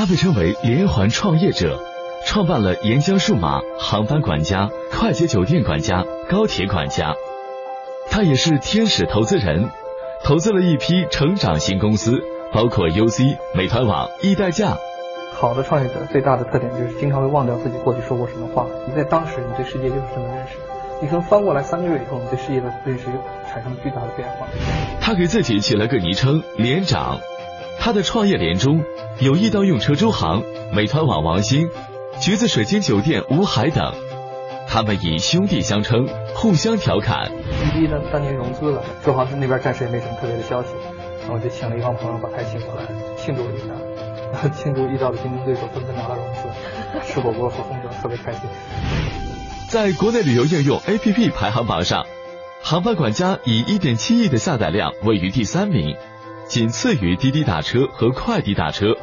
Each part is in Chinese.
他被称为连环创业者，创办了沿江数码、航班管家、快捷酒店管家、高铁管家。他也是天使投资人，投资了一批成长型公司，包括 UC、美团网、易代驾。好的创业者最大的特点就是经常会忘掉自己过去说过什么话。你在当时，你对世界就是这么认识的。你可能翻过来三个月以后，你对世界的认识又产生了巨大的变化。他给自己起了个昵称“连长”。他的创业连中有易到用车周航、美团网王兴、橘子水晶酒店吴海等。他们以兄弟相称，互相调侃。滴滴呢，当年融资了，周航是那边暂时也没什么特别的消息，然后就请了一帮朋友把他请过来庆祝了一下，庆祝遇到的竞争对手纷纷拿到融资，吃火锅喝红酒，特别开心。在国内旅游应用 APP 排行榜上，航班管家以1.7亿的下载量位于第三名，仅次于滴滴打车和快滴打车。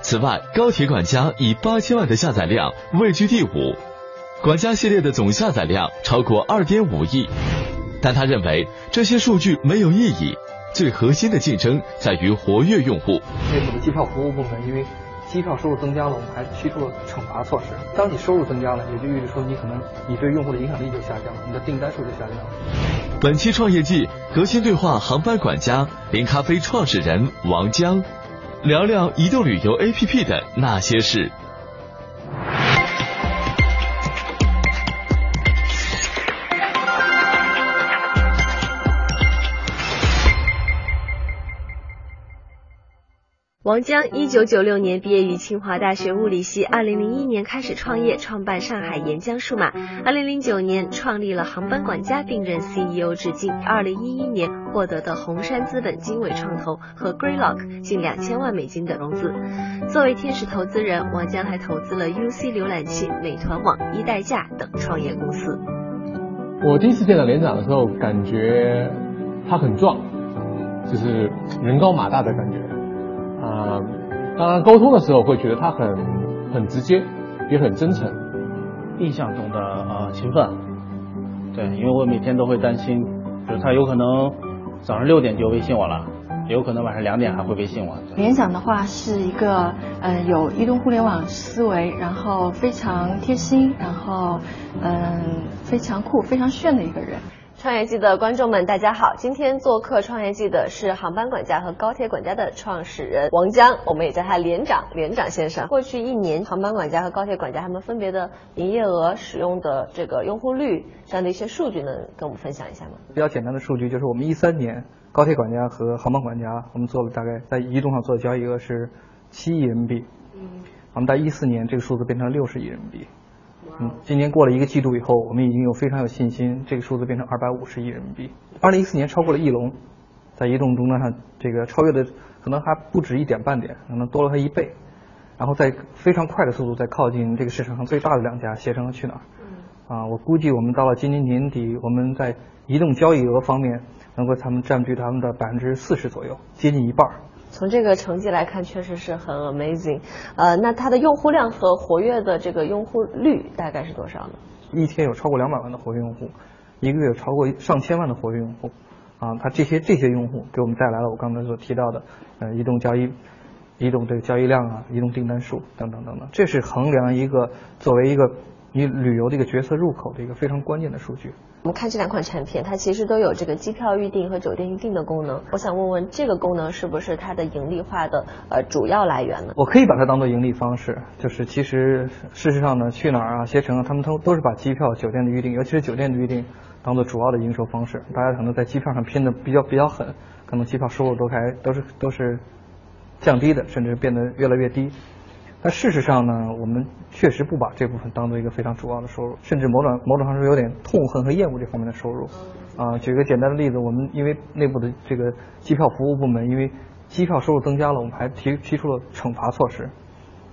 此外，高铁管家以八千万的下载量位居第五。管家系列的总下载量超过二点五亿，但他认为这些数据没有意义，最核心的竞争在于活跃用户。内部的机票服务部门因为机票收入增加了，我们还提出了惩罚措施。当你收入增加了，也就意味着说你可能你对用户的影响力就下降了，你的订单数就下降了。本期创业季革新对话航班管家零咖啡创始人王江，聊聊移动旅游 APP 的那些事。王江一九九六年毕业于清华大学物理系，二零零一年开始创业，创办上海沿江数码，二零零九年创立了航班管家，并任 CEO 至今。二零一一年获得的红杉资本经纬创投和 Greylock 近两千万美金的融资。作为天使投资人，王江还投资了 UC 浏览器、美团网、易代驾等创业公司。我第一次见到连长的时候，感觉他很壮，就是人高马大的感觉。啊，当然沟通的时候会觉得他很很直接，也很真诚。印象中的呃勤奋，对，因为我每天都会担心，就是他有可能早上六点就微信我了，有可能晚上两点还会微信我。联想的话是一个呃有移动互联网思维，然后非常贴心，然后嗯非常酷、非常炫的一个人。创业季的观众们，大家好！今天做客创业季的是航班管家和高铁管家的创始人王江，我们也叫他连长，连长先生。过去一年，航班管家和高铁管家他们分别的营业额、使用的这个用户率这样的一些数据，能跟我们分享一下吗？比较简单的数据就是，我们一三年高铁管家和航班管家，我们做了大概在移动上做的交易额是七亿人民币。嗯。我们在一四年这个数字变成六十亿人民币。嗯，今年过了一个季度以后，我们已经有非常有信心，这个数字变成二百五十亿人民币。二零一四年超过了翼龙，在移动终端上，这个超越的可能还不止一点半点，可能多了它一倍。然后在非常快的速度在靠近这个市场上最大的两家携程和去哪儿。啊，我估计我们到了今年年底，我们在移动交易额方面能够他们占据他们的百分之四十左右，接近一半。从这个成绩来看，确实是很 amazing。呃，那它的用户量和活跃的这个用户率大概是多少呢？一天有超过两百万的活跃用户，一个月有超过上千万的活跃用户。啊，它这些这些用户给我们带来了我刚才所提到的，呃，移动交易、移动这个交易量啊，移动订单数等等等等。这是衡量一个作为一个你旅游的一个决策入口的一个非常关键的数据。我们看这两款产品，它其实都有这个机票预订和酒店预订的功能。我想问问，这个功能是不是它的盈利化的呃主要来源呢？我可以把它当做盈利方式，就是其实事实上呢，去哪儿啊、携程啊，他们都都是把机票、酒店的预订，尤其是酒店的预订，当做主要的营收方式。大家可能在机票上拼的比较比较狠，可能机票收入都还都是都是降低的，甚至变得越来越低。但事实上呢，我们确实不把这部分当做一个非常主要的收入，甚至某种某种上是有点痛恨和厌恶这方面的收入。啊，举个简单的例子，我们因为内部的这个机票服务部门，因为机票收入增加了，我们还提提出了惩罚措施，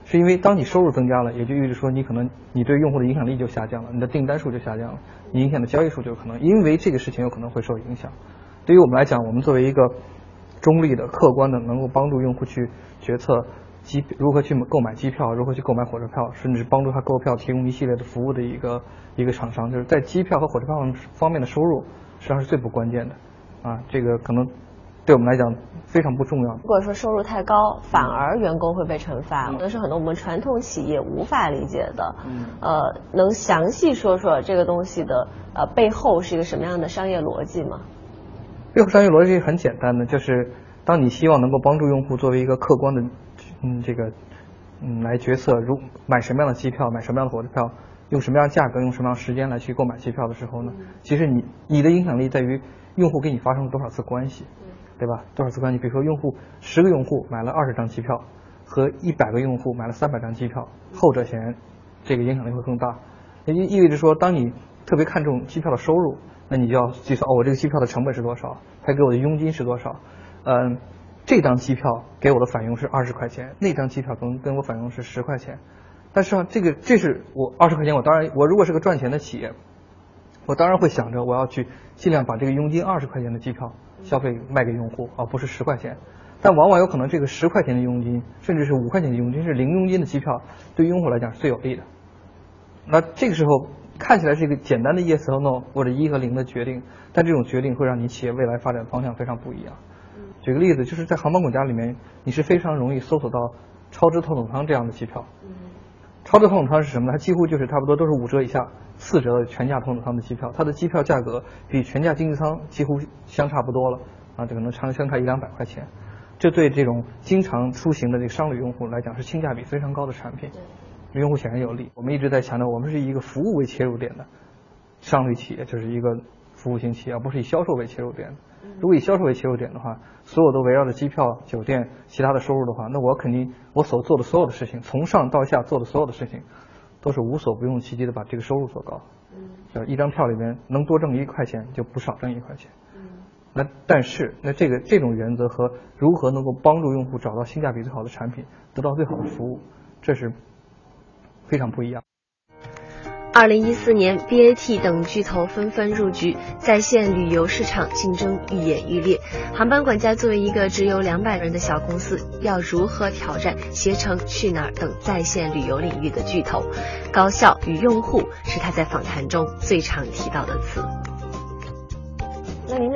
是因为当你收入增加了，也就意味着说你可能你对用户的影响力就下降了，你的订单数就下降了，你影响的交易数就可能因为这个事情有可能会受影响。对于我们来讲，我们作为一个中立的、客观的，能够帮助用户去决策。机如何去购买机票，如何去购买火车票，甚至帮助他购票，提供一系列的服务的一个一个厂商，就是在机票和火车票方面的收入，实际上是最不关键的。啊，这个可能对我们来讲非常不重要。如果说收入太高，反而员工会被惩罚，可能是很多我们传统企业无法理解的。嗯，呃，能详细说说这个东西的呃背后是一个什么样的商业逻辑吗？背后商业逻辑很简单的，就是当你希望能够帮助用户作为一个客观的，嗯，这个，嗯，来决策如买什么样的机票，买什么样的火车票，用什么样的价格，用什么样的时间来去购买机票的时候呢，其实你你的影响力在于用户跟你发生了多少次关系，对吧？多少次关系？比如说用户十个用户买了二十张机票，和一百个用户买了三百张机票，后者显然这个影响力会更大，也意意味着说，当你特别看重机票的收入。那你就要计算哦，我这个机票的成本是多少？他给我的佣金是多少？嗯，这张机票给我的返佣是二十块钱，那张机票跟跟我返佣是十块钱。但是啊，这个这是我二十块钱，我当然我如果是个赚钱的企业，我当然会想着我要去尽量把这个佣金二十块钱的机票消费卖给用户，而不是十块钱。但往往有可能这个十块钱的佣金，甚至是五块钱的佣金是零佣金的机票，对用户来讲是最有利的。那这个时候。看起来是一个简单的 yes 和 no 或者一和零的决定，但这种决定会让你企业未来发展方向非常不一样。举个例子，就是在航班管家里面，你是非常容易搜索到超值头等舱这样的机票。超值头等舱是什么呢？它几乎就是差不多都是五折以下、四折的全价头等舱的机票，它的机票价格比全价经济舱几乎相差不多了啊，这可能差相差一两百块钱。这对这种经常出行的这个商旅用户来讲是性价比非常高的产品。对用户显然有利。我们一直在强调，我们是一个服务为切入点的商旅企业，就是一个服务型企业，而不是以销售为切入点。如果以销售为切入点的话，所有都围绕着机票、酒店、其他的收入的话，那我肯定我所做的所有的事情，从上到下做的所有的事情，都是无所不用其极的把这个收入做高。就一张票里面能多挣一块钱，就不少挣一块钱。那但是，那这个这种原则和如何能够帮助用户找到性价比最好的产品，得到最好的服务，这是。非常不一样。二零一四年，BAT 等巨头纷纷入局，在线旅游市场竞争愈演愈烈。航班管家作为一个只有两百人的小公司，要如何挑战携程、去哪儿等在线旅游领域的巨头？高效与用户是他在访谈中最常提到的词。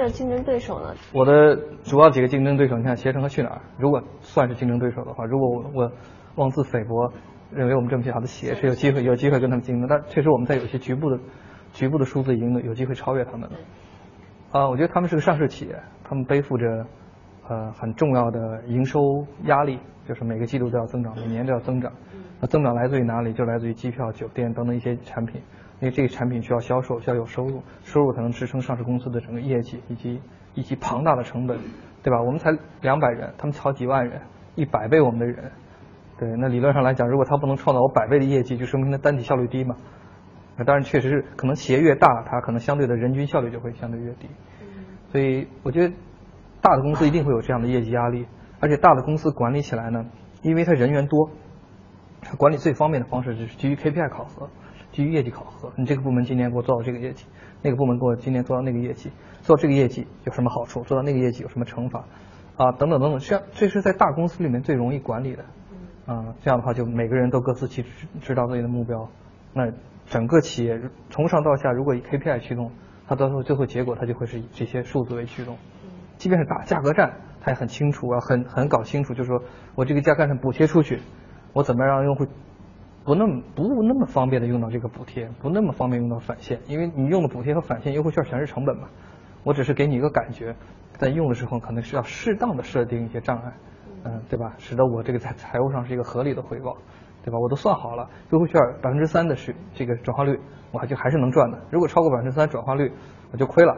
的竞争对手呢？我的主要几个竞争对手，你看携程和去哪儿，如果算是竞争对手的话，如果我我妄自菲薄。认为我们这么好的企业是有机会有机会跟他们竞争，但确实我们在有些局部的局部的数字已经有机会超越他们了。啊，我觉得他们是个上市企业，他们背负着呃很重要的营收压力，就是每个季度都要增长，每年都要增长。那增长来自于哪里？就来自于机票、酒店等等一些产品，因为这个产品需要销售，需要有收入，收入才能支撑上市公司的整个业绩以及以及庞大的成本，对吧？我们才两百人，他们好几万人，一百倍我们的人。对，那理论上来讲，如果他不能创造我百倍的业绩，就说明他单体效率低嘛。那当然确实是，可能企业越大，它可能相对的人均效率就会相对越低。所以我觉得大的公司一定会有这样的业绩压力，而且大的公司管理起来呢，因为它人员多，它管理最方便的方式就是基于 KPI 考核，基于业绩考核。你这个部门今年给我做到这个业绩，那个部门给我今年做到那个业绩，做这个业绩有什么好处？做到那个业绩有什么惩罚？啊，等等等等，这这是在大公司里面最容易管理的。啊，这样的话就每个人都各司其职，知道自己的目标。那整个企业从上到下，如果以 KPI 驱动，它到时候最后结果它就会是以这些数字为驱动。即便是打价格战，它也很清楚啊，很很搞清楚，就是说我这个价格战补贴出去，我怎么让用户不那么不那么方便的用到这个补贴，不那么方便用到返现，因为你用的补贴和返现优惠券全是成本嘛。我只是给你一个感觉，在用的时候可能需要适当的设定一些障碍。嗯，对吧？使得我这个在财务上是一个合理的回报，对吧？我都算好了，优惠券百分之三的是这个转化率，我还就还是能赚的。如果超过百分之三转化率，我就亏了。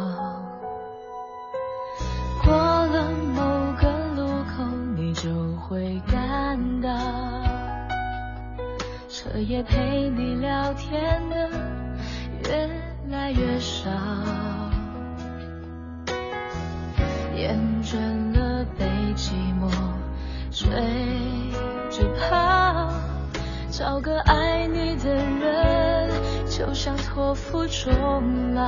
夜陪你聊天的越来越少，厌倦了被寂寞追着跑，找个爱你的人，就像托付终老。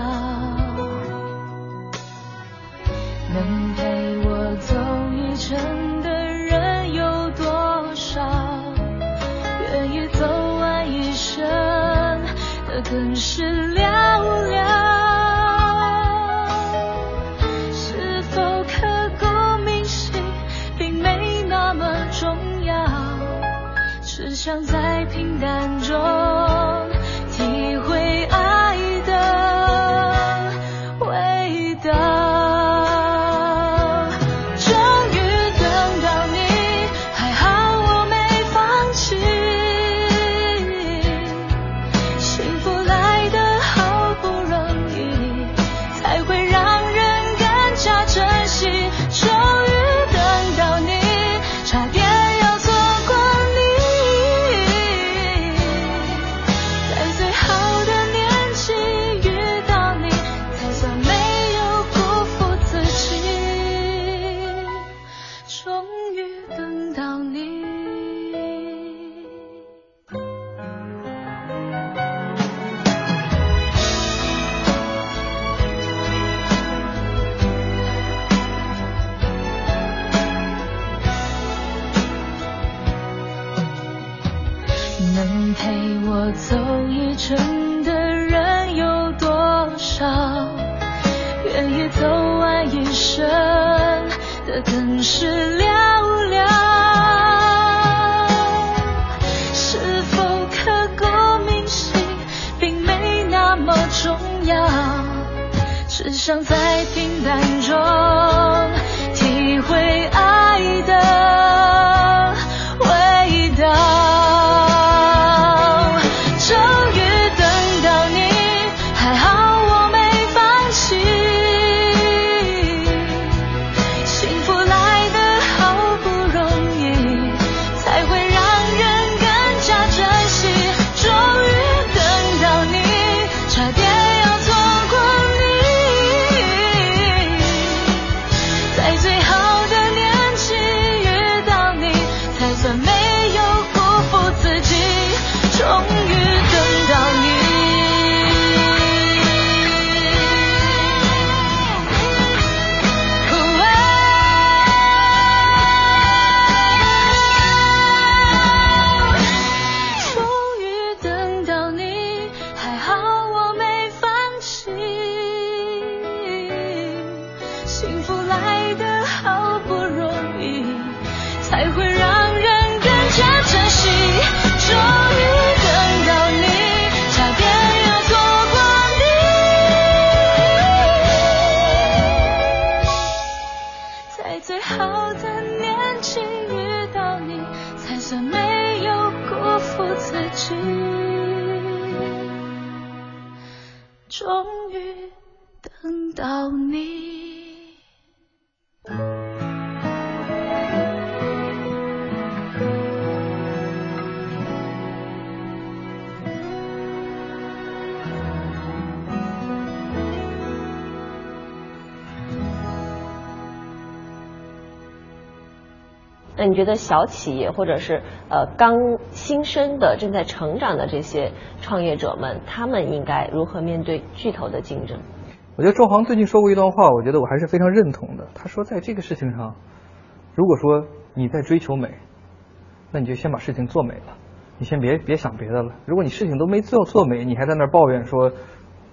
是寥寥。是否刻骨铭心，并没那么重要，只想在平淡中体会爱那你觉得小企业或者是呃刚新生的正在成长的这些创业者们，他们应该如何面对巨头的竞争？我觉得周航最近说过一段话，我觉得我还是非常认同的。他说，在这个事情上，如果说你在追求美，那你就先把事情做美了，你先别别想别的了。如果你事情都没做做美，你还在那抱怨说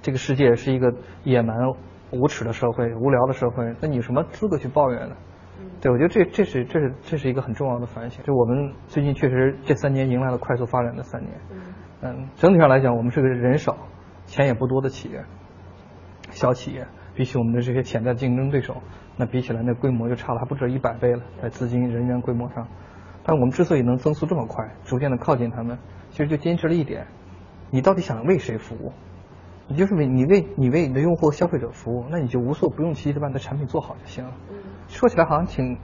这个世界是一个野蛮无耻的社会、无聊的社会，那你有什么资格去抱怨呢？对，我觉得这这是这是这是一个很重要的反省。就我们最近确实这三年迎来了快速发展的三年，嗯，整体上来讲，我们是个人少、钱也不多的企业。小企业比起我们的这些潜在竞争对手，那比起来那规模就差了还不止一百倍了，在资金、人员规模上。但我们之所以能增速这么快，逐渐的靠近他们，其实就坚持了一点：你到底想为谁服务？你就是为你为你为你的用户消费者服务，那你就无所不用其极的把你的产品做好就行了。说起来好像挺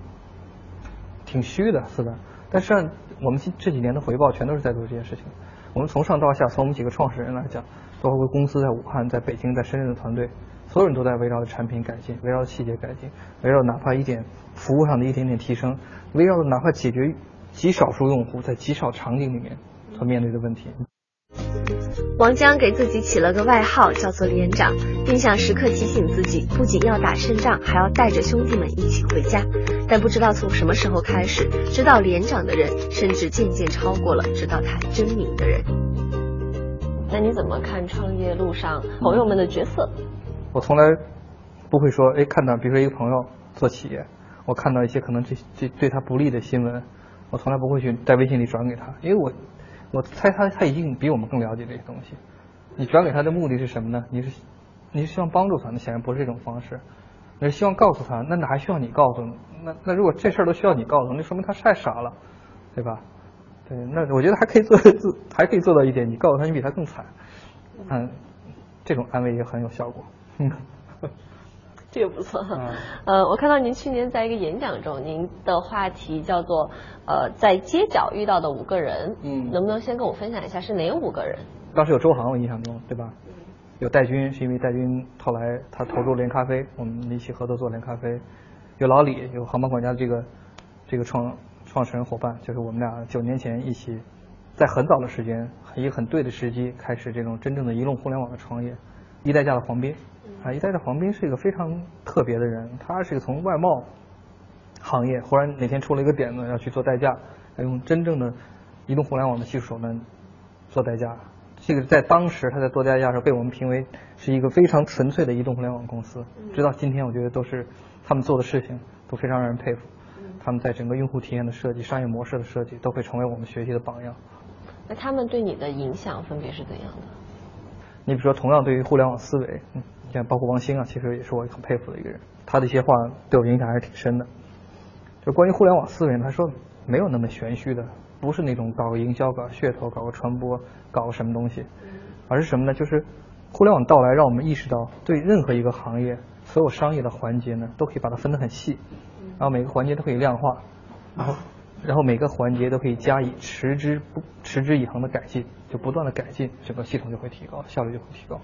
挺虚的，似的？但实际上我们这几年的回报全都是在做这件事情。我们从上到下，从我们几个创始人来讲，包括公司在武汉、在北京、在深圳的团队，所有人都在围绕着产品改进，围绕着细节改进，围绕哪怕一点服务上的一点点提升，围绕着哪怕解决极少数用户在极少场景里面所面对的问题。王江给自己起了个外号，叫做连长，并想时刻提醒自己，不仅要打胜仗，还要带着兄弟们一起回家。但不知道从什么时候开始，知道连长的人，甚至渐渐超过了知道他真名的人。那你怎么看创业路上朋友们的角色？我从来不会说，哎，看到比如说一个朋友做企业，我看到一些可能这这对他不利的新闻，我从来不会去在微信里转给他，因为我。我猜他他一定比我们更了解这些东西。你转给他的目的是什么呢？你是你是希望帮助他？那显然不是这种方式。你是希望告诉他？那哪还需要你告诉呢？那那如果这事儿都需要你告诉，那说明他太傻了，对吧？对，那我觉得还可以做做，还可以做到一点，你告诉他你比他更惨，嗯，这种安慰也很有效果。嗯这个不错，呃，我看到您去年在一个演讲中，您的话题叫做呃，在街角遇到的五个人，嗯，能不能先跟我分享一下是哪五个人？当时有周航，我印象中，对吧？有戴军，是因为戴军后来他投入连咖啡，我们一起合作做连咖啡。有老李，有航班管家的这个这个创创始人伙伴，就是我们俩九年前一起在很早的时间，一个很对的时机开始这种真正的移动互联网的创业。一代驾的黄斌。啊，一代的黄斌是一个非常特别的人，他是一个从外贸行业忽然哪天出了一个点子要去做代驾，要用真正的移动互联网的技术手段做代驾。这个在当时他在做代驾的时候被我们评为是一个非常纯粹的移动互联网公司，直到今天我觉得都是他们做的事情都非常让人佩服。他们在整个用户体验的设计、商业模式的设计都会成为我们学习的榜样。那他们对你的影响分别是怎样的？你比如说，同样对于互联网思维。像包括王兴啊，其实也是我很佩服的一个人。他的一些话对我影响还是挺深的。就关于互联网思维，他说没有那么玄虚的，不是那种搞个营销、搞噱头、搞个传播、搞个什么东西，而是什么呢？就是互联网到来，让我们意识到，对任何一个行业，所有商业的环节呢，都可以把它分得很细，然后每个环节都可以量化，然后然后每个环节都可以加以持之不持之以恒的改进，就不断的改进，整个系统就会提高，效率就会提高。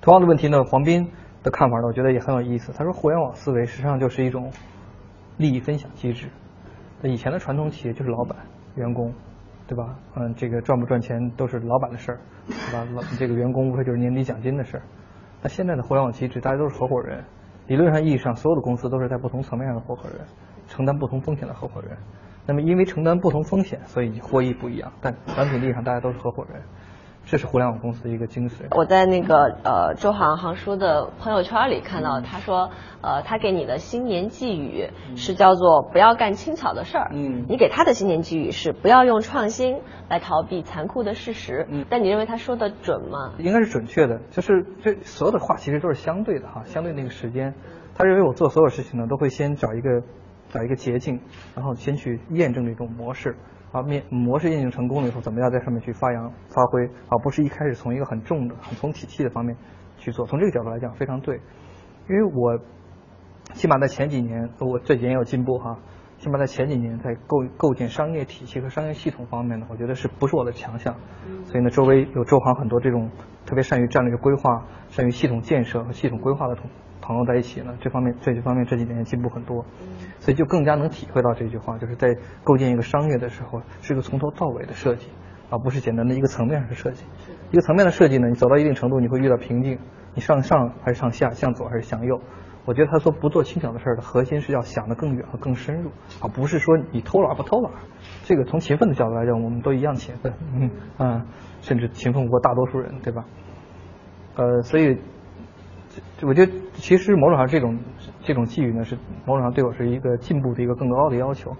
同样的问题呢，黄斌的看法呢，我觉得也很有意思。他说，互联网思维实际上就是一种利益分享机制。那以前的传统企业就是老板、员工，对吧？嗯，这个赚不赚钱都是老板的事儿，对吧？老这个员工无非就是年底奖金的事儿。那现在的互联网机制，大家都是合伙人，理论上意义上，所有的公司都是在不同层面上的合伙人，承担不同风险的合伙人。那么因为承担不同风险，所以获益不一样，但产品力上大家都是合伙人。这是互联网公司的一个精髓。我在那个呃周航航叔的朋友圈里看到，他说呃他给你的新年寄语是叫做不要干轻巧的事儿。嗯。你给他的新年寄语是不要用创新来逃避残酷的事实。嗯。但你认为他说的准吗？应该是准确的，就是这所有的话其实都是相对的哈，相对那个时间。他认为我做所有事情呢，都会先找一个找一个捷径，然后先去验证这种模式。啊，面模式验证成功了以后，怎么样在上面去发扬发挥，而不是一开始从一个很重的、很从体系的方面去做。从这个角度来讲，非常对。因为我起码在前几年，我这几年有进步哈。起码在前几年，在构构建商业体系和商业系统方面呢，我觉得是不是我的强项。所以呢，周围有周行很多这种特别善于战略规划、善于系统建设和系统规划的同。朋友在一起呢，这方面这些方面这几年进步很多，所以就更加能体会到这句话，就是在构建一个商业的时候，是一个从头到尾的设计，而不是简单的一个层面上的设计。一个层面的设计呢，你走到一定程度，你会遇到瓶颈，你上上还是上下，向左还是向右？我觉得他说不做轻巧的事儿的核心是要想得更远和更深入，而不是说你偷懒不偷懒。这个从勤奋的角度来讲，我们都一样勤奋，嗯啊，甚至勤奋过大多数人，对吧？呃，所以。我觉得其实某种上这种这种寄语呢，是某种上对我是一个进步的一个更高的要求。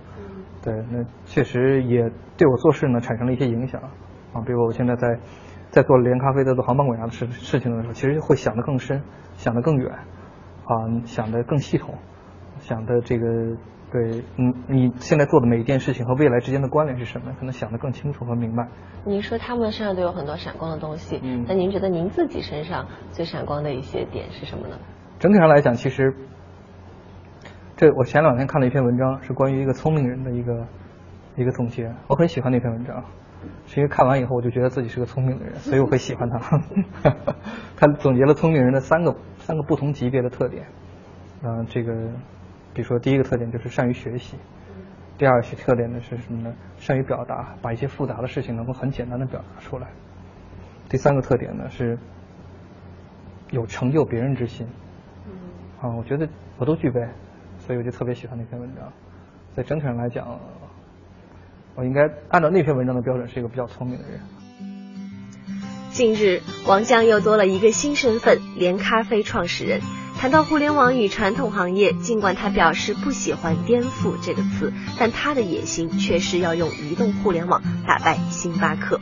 对，那确实也对我做事呢产生了一些影响啊。比如我现在在在做连咖啡、的做航班管家的事事情的时候，其实会想得更深，想得更远啊，想得更系统，想的这个。对，嗯，你现在做的每一件事情和未来之间的关联是什么？可能想得更清楚和明白。您说他们身上都有很多闪光的东西，嗯，那您觉得您自己身上最闪光的一些点是什么呢？整体上来讲，其实，这我前两天看了一篇文章，是关于一个聪明人的一个一个总结。我很喜欢那篇文章，是因为看完以后我就觉得自己是个聪明的人，所以我会喜欢他。他总结了聪明人的三个三个不同级别的特点。嗯、这个比如说第一个特点就是善于学习，第二个特点呢是什么呢？善于表达，把一些复杂的事情能够很简单的表达出来。第三个特点呢是有成就别人之心。啊，我觉得我都具备，所以我就特别喜欢那篇文章。在整体上来讲，我应该按照那篇文章的标准是一个比较聪明的人。近日，王江又多了一个新身份——连咖啡创始人。谈到互联网与传统行业，尽管他表示不喜欢“颠覆”这个词，但他的野心却是要用移动互联网打败星巴克。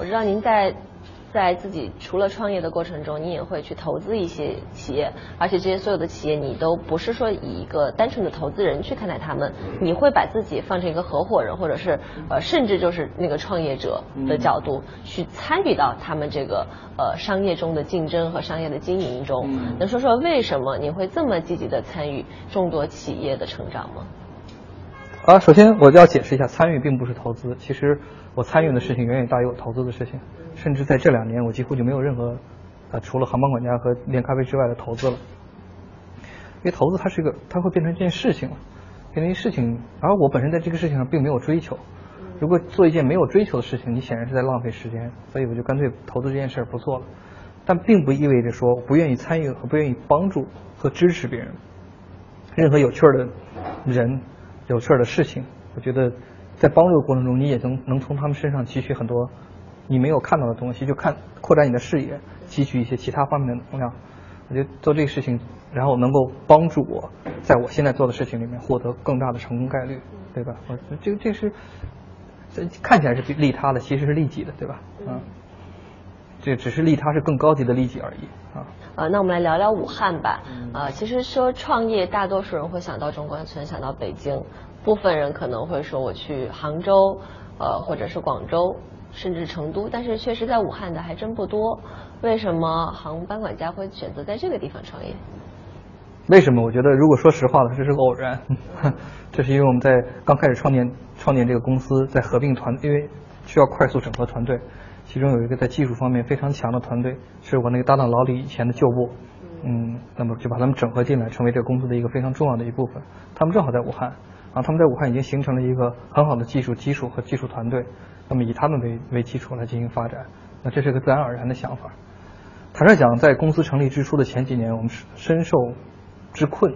我知道您在在自己除了创业的过程中，你也会去投资一些企业，而且这些所有的企业你都不是说以一个单纯的投资人去看待他们，你会把自己放成一个合伙人，或者是呃甚至就是那个创业者的角度去参与到他们这个呃商业中的竞争和商业的经营中。能说说为什么你会这么积极的参与众多企业的成长吗？啊，首先我就要解释一下，参与并不是投资。其实我参与的事情远远大于我投资的事情，甚至在这两年，我几乎就没有任何，呃，除了航班管家和连咖啡之外的投资了。因为投资它是一个，它会变成一件事情了，变成一事情，而我本身在这个事情上并没有追求。如果做一件没有追求的事情，你显然是在浪费时间，所以我就干脆投资这件事儿不做了。但并不意味着说我不愿意参与和不愿意帮助和支持别人。任何有趣儿的人。有趣的事情，我觉得在帮助的过程中，你也能能从他们身上汲取很多你没有看到的东西，就看扩展你的视野，汲取一些其他方面的能量。我觉得做这个事情，然后能够帮助我在我现在做的事情里面获得更大的成功概率，对吧？我这这是这看起来是利他的，其实是利己的，对吧？嗯，这只是利他是更高级的利己而已啊。呃，那我们来聊聊武汉吧。呃，其实说创业，大多数人会想到中关村，想到北京，部分人可能会说我去杭州，呃，或者是广州，甚至成都，但是确实在武汉的还真不多。为什么航班管家会选择在这个地方创业？为什么？我觉得，如果说实话了，这是个偶然。这是因为我们在刚开始创建创建这个公司，在合并团，因为需要快速整合团队。其中有一个在技术方面非常强的团队，是我那个搭档老李以前的旧部，嗯，那么就把他们整合进来，成为这个公司的一个非常重要的一部分。他们正好在武汉，啊，他们在武汉已经形成了一个很好的技术基础和技术团队，那么以他们为为基础来进行发展，那这是个自然而然的想法。坦率讲，在公司成立之初的前几年，我们深受之困。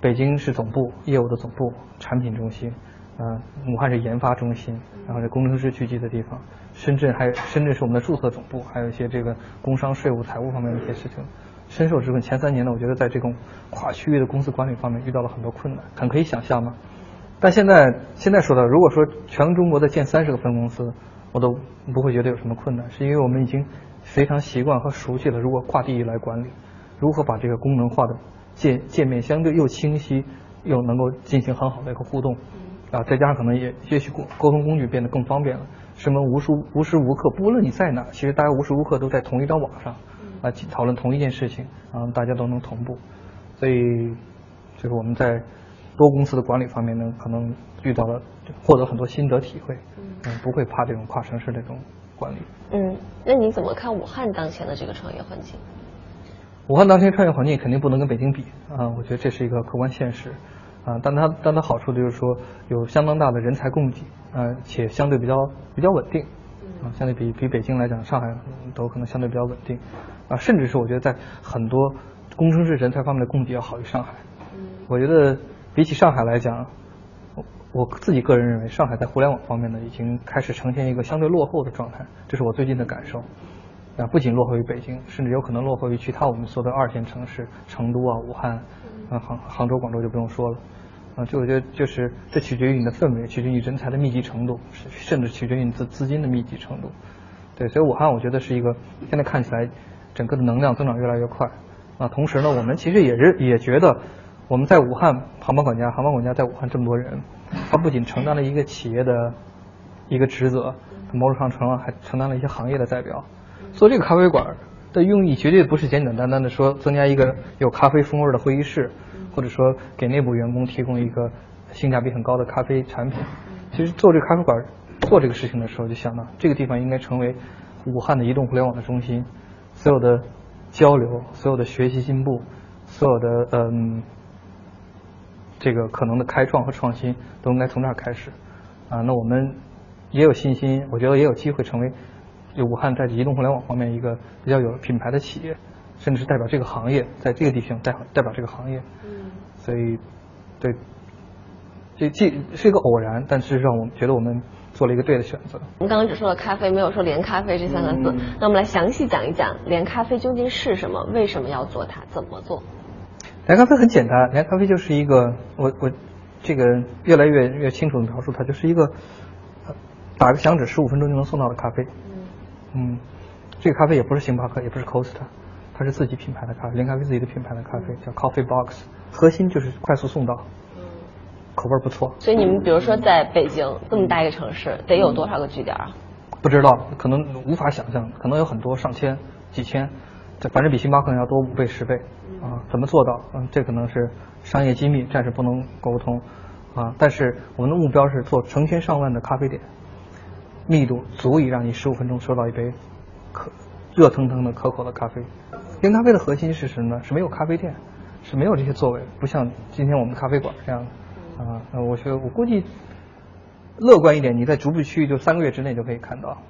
北京是总部，业务的总部，产品中心，嗯，武汉是研发中心，然后是工程师聚集的地方。深圳还深圳是我们的注册总部，还有一些这个工商、税务、财务方面的一些事情，深受之困。前三年呢，我觉得在这种跨区域的公司管理方面遇到了很多困难，很可以想象吗？但现在现在说到，如果说全中国的建三十个分公司，我都不会觉得有什么困难，是因为我们已经非常习惯和熟悉了如果跨地域来管理，如何把这个功能化的界界面相对又清晰又能够进行很好的一个互动，啊，再加上可能也也许沟沟通工具变得更方便了。什么无时无时无刻，不论你在哪，其实大家无时无刻都在同一张网上，啊，讨论同一件事情，然后大家都能同步，所以就是我们在多公司的管理方面呢，可能遇到了获得很多心得体会，嗯，不会怕这种跨城市这种管理。嗯，那你怎么看武汉当前的这个创业环境？武汉当前创业环境肯定不能跟北京比啊，我觉得这是一个客观现实。啊，但它但它好处就是说有相当大的人才供给，呃，且相对比较比较稳定，啊，相对比比北京来讲，上海都可能相对比较稳定，啊，甚至是我觉得在很多工程师人才方面的供给要好于上海。我觉得比起上海来讲，我我自己个人认为，上海在互联网方面呢，已经开始呈现一个相对落后的状态，这是我最近的感受。啊，不仅落后于北京，甚至有可能落后于其他我们说的二线城市，成都啊、武汉。啊，杭杭州、广州就不用说了，啊，就我觉得就是这取决于你的氛围，取决于人才的密集程度，甚至取决于你资资金的密集程度。对，所以武汉我觉得是一个现在看起来整个的能量增长越来越快。啊，同时呢，我们其实也是也觉得我们在武汉航班管家，航班管家在武汉这么多人，他不仅承担了一个企业的一个职责，某种上承了还承担了一些行业的代表。做这个咖啡馆。的用意绝对不是简简单单的说增加一个有咖啡风味的会议室，或者说给内部员工提供一个性价比很高的咖啡产品。其实做这个咖啡馆做这个事情的时候，就想到这个地方应该成为武汉的移动互联网的中心，所有的交流、所有的学习进步、所有的嗯这个可能的开创和创新都应该从这儿开始。啊，那我们也有信心，我觉得也有机会成为就武汉在移动互联网方面一个比较有品牌的企业，甚至是代表这个行业在这个地方代代表这个行业。嗯，所以对，这既是一个偶然，但事实上我们觉得我们做了一个对的选择。我们刚刚只说了咖啡，没有说连咖啡这三个字。那我们来详细讲一讲连咖啡究竟是什么，为什么要做它，怎么做？连咖啡很简单，连咖啡就是一个我我这个越来越越清楚的描述，它就是一个呃打个响指，十五分钟就能送到的咖啡。嗯，这个咖啡也不是星巴克，也不是 Costa，它是自己品牌的咖啡，连咖啡自己的品牌的咖啡叫 Coffee Box，核心就是快速送到，口味儿不错。所以你们比如说在北京这么大一个城市，得有多少个据点啊？不知道，可能无法想象，可能有很多上千、几千，这反正比星巴克要多五倍、十倍啊！怎么做到？嗯，这可能是商业机密，暂时不能沟通啊。但是我们的目标是做成千上万的咖啡店，密度足以让你十五分钟收到一杯可热腾腾的可口的咖啡。零咖啡的核心是什么呢？是没有咖啡店，是没有这些座位，不像今天我们咖啡馆这样啊。那我觉得我估计乐观一点，你在逐步区域就三个月之内就可以看到。